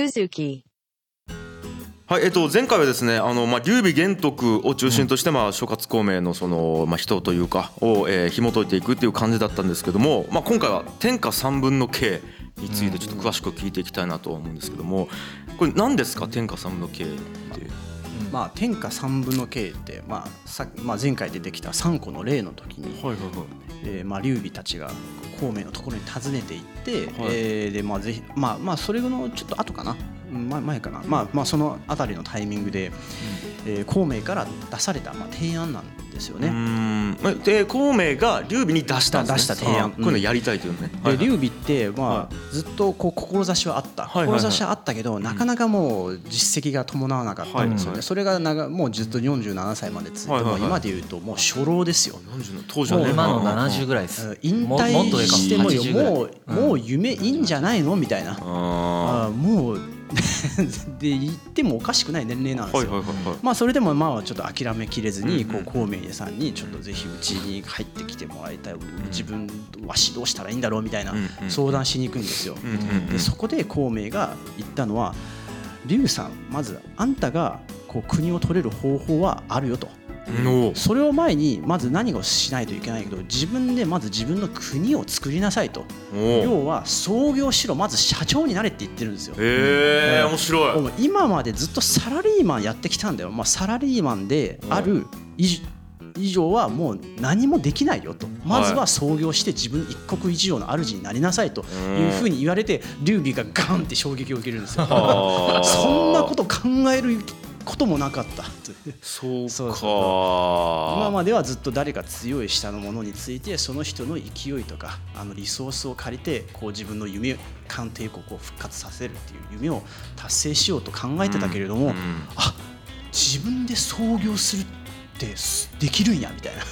Suzuki. はい、えっと、前回はですね、あの、まあ、劉備玄徳を中心として、まあ、諸葛孔明の、その、まあ、人というか、を、えー、紐解いていくっていう感じだったんですけども。まあ、今回は天下三分の計について、ちょっと詳しく聞いていきたいなと思うんですけども。これ、何ですか、天下三分の計って。まあ、天下三分の計って、まあさまあ、前回出てきた三個の例の時に、はいはいはい。えーまあ、劉備たちが孔明のところに訪ねていって、はい。えーでまあぜひまあまあそれのちょっと後かな。うん前前かな、まあまあそのあたりのタイミングで、えー孔明から出された、まあ、提案なんですよね。で孔明が劉備に出したんです、ね、出した提案。あこういうのやりたいというのね、はいはい。で劉備ってまはあずっとこう志はあった、はいはいはい。志はあったけどなかなかもう実績が伴わなかったんですよね、はいはいそれが長もうずっと47歳まで続いて、はいはい。今で言うともう初老ですよ。40の当時はね。今のうんうんうん70ぐらいです。引退してもよ80ぐらい。もう、もう夢いいんじゃないの？みたいな。あもう で言ってもおかしくない年齢なんーですよ。まあそれでもまあちょっと諦めきれずにこう孔明さんにちょっとぜひうちに入ってきてもらいたい自分は指導したらいいんだろうみたいな相談しに行くんですよ。でそこで孔明が言ったのは「劉さんまずあんたがこう国を取れる方法はあるよ」と。のそれを前にまず何をしないといけないけど自分でまず自分の国を作りなさいと。お要は創業しろまず社長になれって言ってるんですよ。へえ面白い。今までずっとサラリーマンやってきたんだよ、まあ、サラリーマンである以以上はもう何もできないよと。まずは創業して自分一国一城の主になりなさいというふうに言われて劉備がガンって衝撃を受けるんですよ。そんなこと考えることもなかった。そうか。そうそう今まではずっと誰か強い下のものについてその人の勢いとかあのリソースを借りてこう自分の夢漢帝国を復活させるっていう夢を達成しようと考えてたけれども、うん。あ自分で創業するってできるんやみたいな。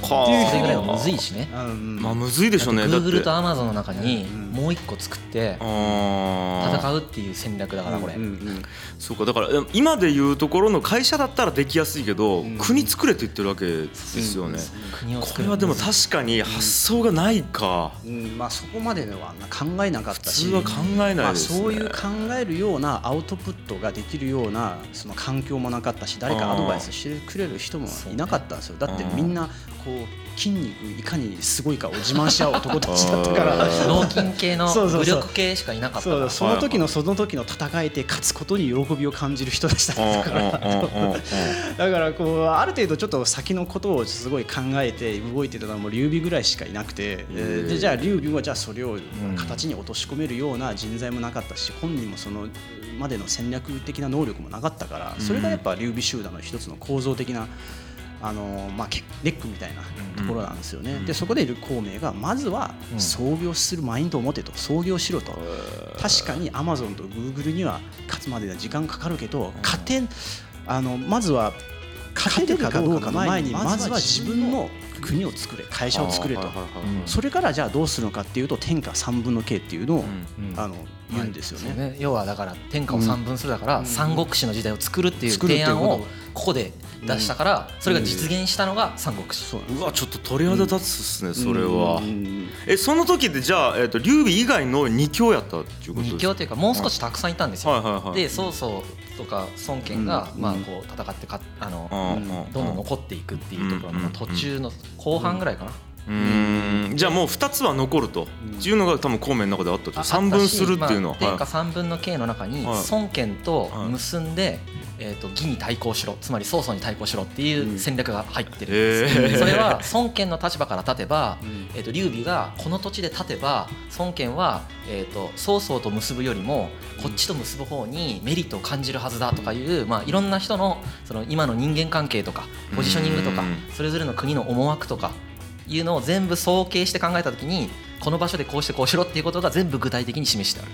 はあそれぐらいはむずいしね。うんまあむずいでしょうね。だって Google と Amazon の中にうんもう一個作って戦うっていう戦略だからこれ。うんうんそうか。だから今でいうところの会社だったらできやすいけど、ん国作れって言ってるわけですよね、こ国を作る。れはでも確かに発想がないか、うん。まあ、そこまでは考えなかったし。普通は考えないですね、まあ、そういう考えるようなアウトプットができるようなその環境もなかったし誰かアドバイスしてくれる人もいなかったんですよ。だってみんなこう筋肉いかにすごいかを自慢し合う男たちだったから。脳筋系の武力系しかいなかったからそう。その時のその時の戦いで勝つことに喜びを感じる人たちだったから。だからこうある程度ちょっと先のことをすごい考えて動いてたのはもう劉備ぐらいしかいなくて、えー。でじゃあ劉備はじゃあそれを形に落とし込めるような人材もなかったし本人もそのまでの戦略的な能力もなかったから。それがやっぱ劉備集団の一つの構造的なあのまあ、けネックみたいなところなんですよね。でそこでいる孔明がまずは創業するマインドを持てと。創業しろと。確かにアマゾンとグーグルには勝つまでには時間かかるけど勝てんあのまずは勝てるかどうかの前にまずは自分の国を作れ会社を作れと。それからじゃあどうするのかっていうと天下三分の計っていうのをうん。あの言うんですよね。要はだから天下を三分するだから、うん。三国志の時代を作るっていう作るっていうこと。提案をここで出したから、それが実現したのが三国志、そううわちょっと鳥肌立つっすね、それは、うん。えその時でじゃあ、えっと劉備以外の二強やったっていうことですか？二強というかもう少したくさんいたんですよ、はい。はい。はい。で曹操とか孫権が、うん。まあ、こう戦ってかあの、うん。どんどん残っていくっていうところのうん。途中の後半ぐらいかな、うーん。じゃあもう2つは残ると、っていうのが多分孔明の中であったと。あ三分するっていうのは、天下はい三分の計の中にはい。孫権と結んで、えー、と義に対抗しろ。つまり曹操に対抗しろっていう戦略が入ってるんです、それは孫権の立場から立てば、えー、と劉備がこの土地で立てば孫権は、えー、と曹操と結ぶよりもこっちと結ぶ方にメリットを感じるはずだとかいう、まあ、いろんな人のその今の人間関係とかポジショニングとかうん。それぞれの国の思惑とかいうのを全部総計して考えた時にこの場所でこうしてこうしろっていうことが全部具体的に示してある。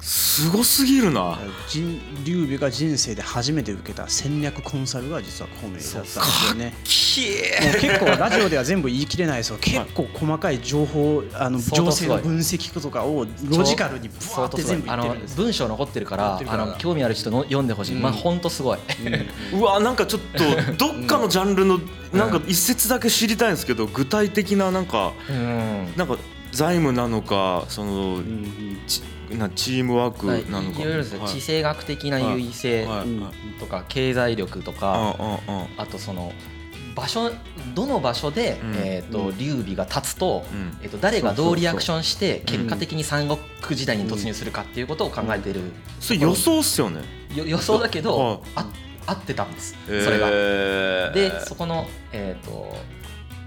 すごすぎるな。人劉備が人生で初めて受けた戦略コンサルが実は孔明だったんですよね。きもう結構ラジオでは全部言い切れないですよ。結構細かい情報あの情勢の分析とかをロジカルにブワーって全部言ってるんです。文章残ってるからってるからあの興味ある人の読んでほしい、うん。まあ本当すごい、うわなんかちょっとどっかのジャンルのなんか一節だけ知りたいんですけど具体的ななんかうん。なんか財務なのかそのちなチームワークはい。なのかいろいろですね。はい。地政学的な優位性とか経済力とかあとその場所どの場所で、うん。えーと劉備が立つと,、うん。えー、と誰がどうリアクションして結果的に三国時代に突入するかっていうことを考えている、それ予想っすよね。よ予想だけど、はい。あ合ってたんです。それが。えーでそこの、えー、と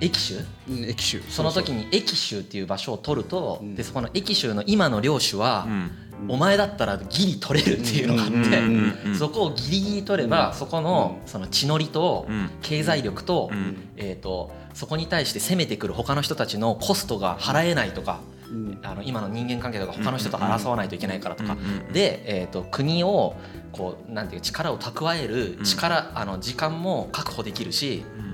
駅州？うん駅州。その時に駅州っていう場所を取ると、うん。でそこの駅州の今の領主は、うん。お前だったらギリ取れるっていうのがあって、そこをギリギリ取れば、うん。そこのその地のりとうん。経済力と,、うん。えー、とそこに対して攻めてくる他の人たちのコストが払えないとか、うん。あの今の人間関係とか他の人と争わないといけないからとか、で、えー、と国をこうなんていう力を蓄える力、あの時間も確保できるしうん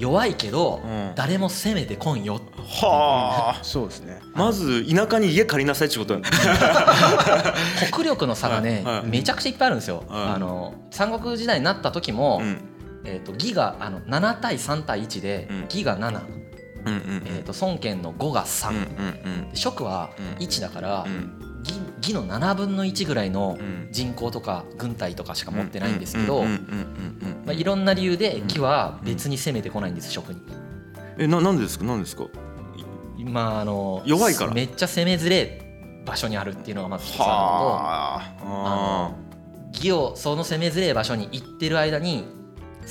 弱いけど、うん。誰も攻めてこんよ。はあ。そうですね。まず田舎に家借りなさいってことや 国力の差がね、はいはい。めちゃくちゃいっぱいあるんですよ。はいあの三国時代になった時も、うん。えー、と義があの7対3対1で、うん。義が7、うんうんえー、と孫権の5が3、うんうん蜀はうん。1だから、うん義義の7分の1ぐらいのうん。人口とか軍隊とかしか持ってないんですけど、いろんな理由で義は別に攻めてこないんです蜀に。えななんでですか？なんでですか？まああの弱いから。めっちゃ攻めづれえ場所にあるっていうのがまず一つあはあ。るのと義をその攻めづれえ場所に行ってる間に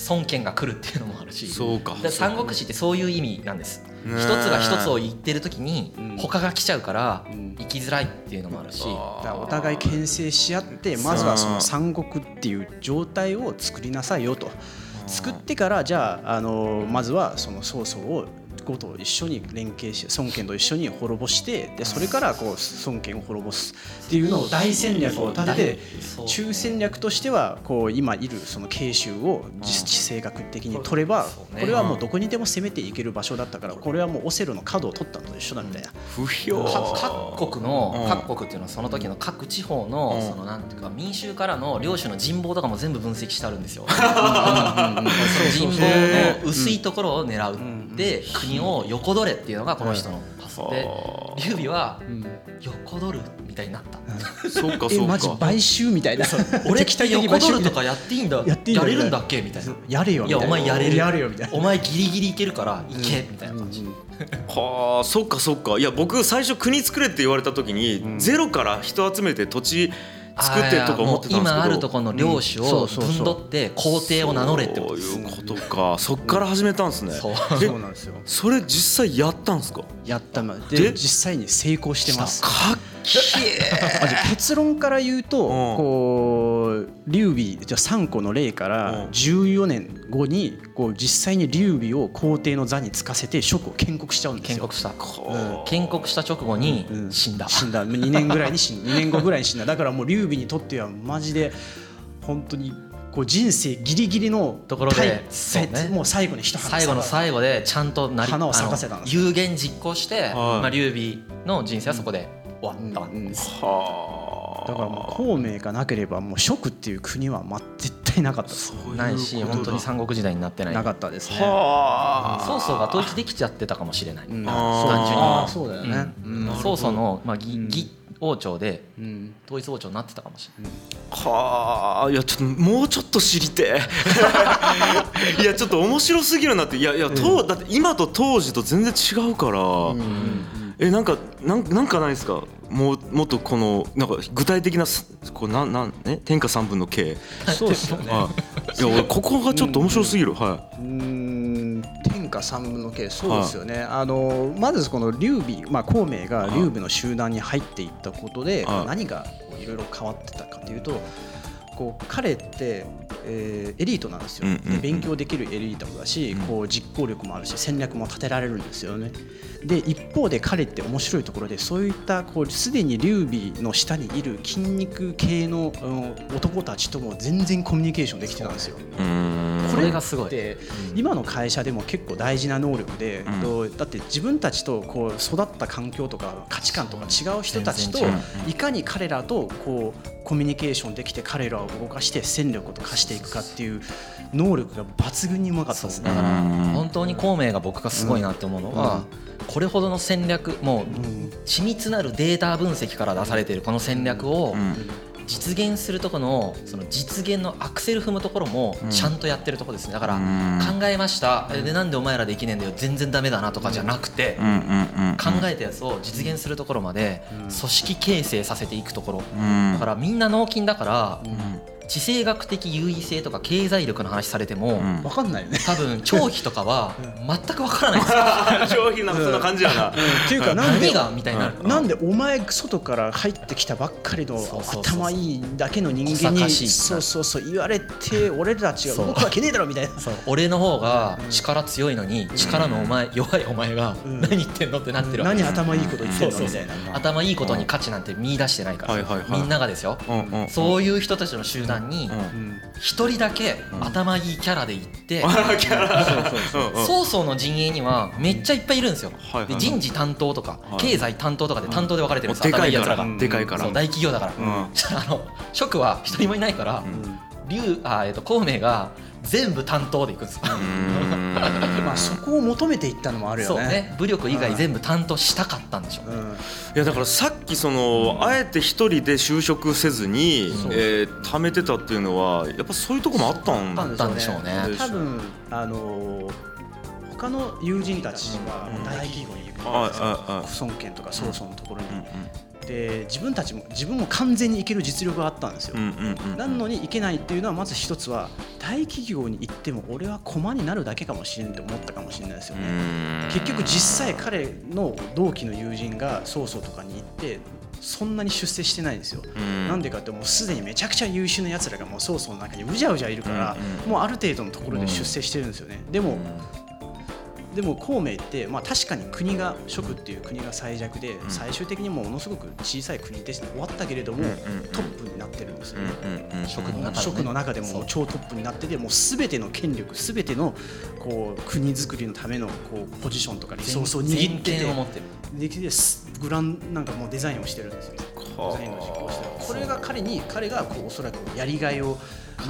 孫権が来るっていうのもあるし。そうか。で三国志ってそういう意味なんです。ね一つが一つを言ってる時にうん。他が来ちゃうからうん。生きづらいっていうのもあるし。だからお互い牽制し合ってまずはその三国っていう状態を作りなさいよと。作ってからじゃああのまずはその曹操をごと一緒に連携し孫権と一緒に滅ぼしてでそれからこう孫権を滅ぼすっていうのを大戦略を立てて中戦略としてはこう今いるその慶州を実地政学的に取ればこれはもうどこにでも攻めていける場所だったからこれはもうオセロの角を取ったのと一緒だみたいな。不評か各国のうん。各国っていうのはその時の各地方のうん。そのなんていうか民衆からの領主の人望とかも全部分析してあるんですよ。人望の薄いところを狙うで国を横取れっていうのがこの人のパス。では劉備はうん。横取るみたいになった。そうかそうえマジか買収みたいな。俺って横取るとかかやっていいんだ。やっていいんだれるんだっけみたいな。やれよみたいな。いやお前やれる。やれよみたいな。お前ギリギリいけるから行けみたいな。感じ。はあそっかそっか。いや僕最初国作れって言われた時に、ん。ゼロから人集めて土地作ってとか思ってたんですけど。今あるところの領主をうそうそう分取って皇帝を名乗れってことですそういうことか。そっから始めたんですね、そう。でそうなんですよ。それ実際やったんですか？やった。までで実際に成功してます。かっけまず 結論から言うとうん。こう劉備じゃあ3個の例からうん。14年後にこう実際に劉備を皇帝の座につかせて蜀を建国しちゃうんですよ。建国した。こ建国した直後にうん死んだ、死ん。だ2年ぐらいに死んだ。2年後ぐらいに死んだ。だからもう劉備にとってはマジで本当にこう人生ギリギリのところでもう最後に一花最後の最後でちゃんとなり花を咲かせた有言実行して、はい。まあ、劉備の人生はそこで終わったんです、はあだからもう孔明がなければもう蜀っていう国はまあ絶対なかった。ですそういうことだ。ないし本当に三国時代になってない。なかったです。ねはあ。曹操が統一できちゃってたかもしれない、うん。単純に。そうだよね。うん。曹操の、まあ、義うん。義王朝でうん。統一王朝になってたかもしれない。はあ。いやちょっともうちょっと知りてえ。いやちょっと面白すぎるなって。いやいや、とだって今と当時と全然違うから、えなんかなんなんかないですか？もうもっとこのなんか具体的なすこうなんなんね天下三分の計そうですよね。はい。いや俺ここがちょっと面白すぎる、はうーん天下三分の計そうですよね、あのまずこの劉備、まあ、孔明が劉備の集団に入っていったことで、はい。何がいろいろ変わってたかというとこう彼って、えーエリートなんですよ、で勉強できるエリートだし、うん。こう実行力もあるし戦略も立てられるんですよね。で一方で彼って面白いところでそういったこうすでに劉備の下にいる筋肉系の、うん男たちとも全然コミュニケーションできてたんですよ。い、うーんこれがすごい。で今の会社でも結構大事な能力で、うん。とだって自分たちとこう育った環境とか価値観とか違う人たちといかに彼らとこうコミュニケーションできて彼らを動かして戦力を化していくかっていう能力が抜群にうまかったですね。だ。からうん。本当に孔明が僕がすごいなって思うのは、これほどの戦略もう緻密なるデータ分析から出されているこの戦略をうん実現するところのその実現のアクセル踏むところもちゃんとやってるところですね。だからうん。考えました。えでなんでお前らできねえんだよ。全然ダメだなとかじゃなくてうん。うん。うん。考えたやつを実現するところまで組織形成させていくところ。うん。だからみんな脳筋だから地政学的優位性とか経済力の話されてもうん。分かんないよね。多分 長飛とかは全くわからないんです。よ商品なんかそんな感じやな。っていうかなんで何がみたいになるなんでお前外から入ってきたばっかりの頭いいだけの人間小に賢しいそうそうそう言われて俺たちが動くわけねえだろみたいな。俺の方が力強いのに力のお前弱いお前がん。何言ってんのってなってるわけ。何頭いいこと言ってんのみたいな。頭いいことに価値なんて見出してないから、はいはいはい。みんながですよ、うんうんうん。そういう人たちの集団にうん。一人だけ頭いいキャラで行って、曹操の陣営にはめっちゃいっぱいいるんですよ、はいはいで人事担当とか、はい。経済担当とかで担当で分かれてるんです、でかいから。頭いいやつらが、でかいから。大企業だから、うん。そしたらあの職は一人もいないから、劉あ、えっと孔明が全部担当でいくんですよ、まあそこを求めていったのもあるよね。そうね。武力以外全部担当したかったんでしょうね、うん。いやだからさっきそのあえて一人で就職せずにえー貯めてたっていうのはやっぱそういうとこもあったんあったんでしょうね。多分あの他の友人たちは大企業に行くんですよ。はいはいはい。孫権とか曹操のところに。うんで自分たちも自分も完全に行ける実力があったんですよ。なのに行けないっていうのはまず一つは大企業に行っても俺は駒になるだけかもしれんって思ったかもしれないですようねん。結局実際彼の同期の友人が曹操とかに行ってそんなに出世してないんですよ、うん。なんでかってもうすでにめちゃくちゃ優秀なやつらがもう曹操の中にうじゃうじゃいるから、もうある程度のところで出世してるんですよね、でも、でも孔明って、まあ、確かに国が蜀っていう国が最弱で、最終的にものすごく小さい国で終わったけれども、トップになってるんですよね、うんうんの中でね蜀の中でも超トップになっててもう全ての権力全てのこう国づくりのためのこうポジションとかリソースを握っててる。できグランなんかもうデザインをしてるんですよ。デザインの実行してる。これが彼に彼がこうおそらくやりがいを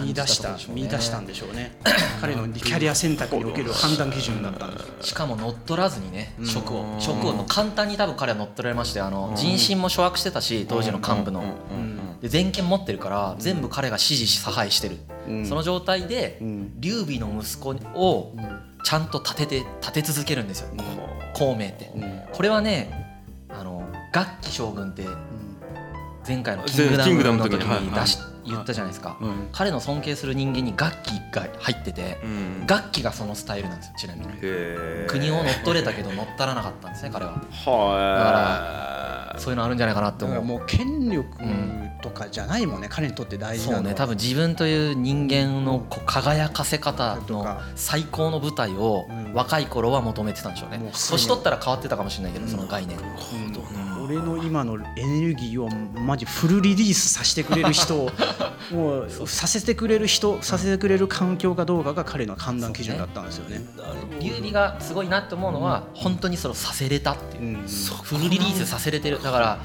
見出した見出したんでしょうね。彼のキャリア選択における判断基準だったんで。しかも乗っ取らずにね職を。うん。職をもう簡単に多分彼は乗っ取られましてあの人心も掌握してたし当時の幹部の全権持ってるから全部彼が指示し差配してる。うん。その状態でうん。劉備の息子をちゃんと立てて立て続けるんですよ。孔明って。うん。これはねあの楽器将軍って前回のキぜングダムの時にに出しはい言ったじゃないですか。うん。彼の尊敬する人間に楽器が入っててうん。楽器がそのスタイルなんですよちなみに。国を乗っ取れたけど乗っ取らなかったんですね彼は。はそういうのあるんじゃないかなってだから思うもう権力とかじゃないもんね彼にとって大事なそうね多分自分という人間のこう輝かせ方の最高の舞台をうん。若い頃は求めてたんでしょうね。年取ったら変わってたかもしれないけどその概念。うん俺の今のエネルギーをマジフルリリースさせてくれる人を もうさせてくれる人させてくれる環境かどうかが彼の判断基準だったんですよね。劉備がすごいなって思うのは本当にそれをさせれたっていう。うん。フルリリースさせれてる。だから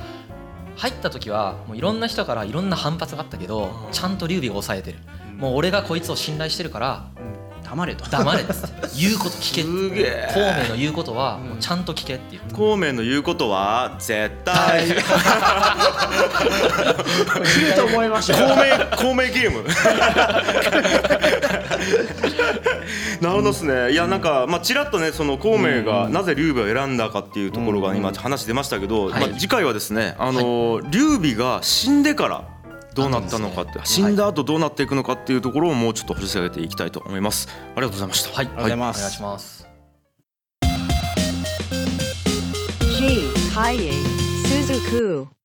入った時はもういろんな人からいろんな反発があったけどちゃんと劉備が抑えてる。もう俺がこいつを信頼してるから黙れと。黙れっつって言うこと聞けって。すげえ。孔明の言うことはもうちゃんと聞けっていう。孔明の言うことは絶対。言うと思いました孔よ。明孔明ゲーム。なるほどですね。いやなんかまあちらっとねその孔明がなぜ劉備を選んだかっていうところが今話出ましたけど、はい。まあ次回はですねあの劉備が死んでからどうなったのかって、死んだ後どうなっていくのかっていうところをもうちょっと掘り下げていきたいと思いますありがとうございましたはい、ありがとうございますお願いします G. Kaye Suzuku.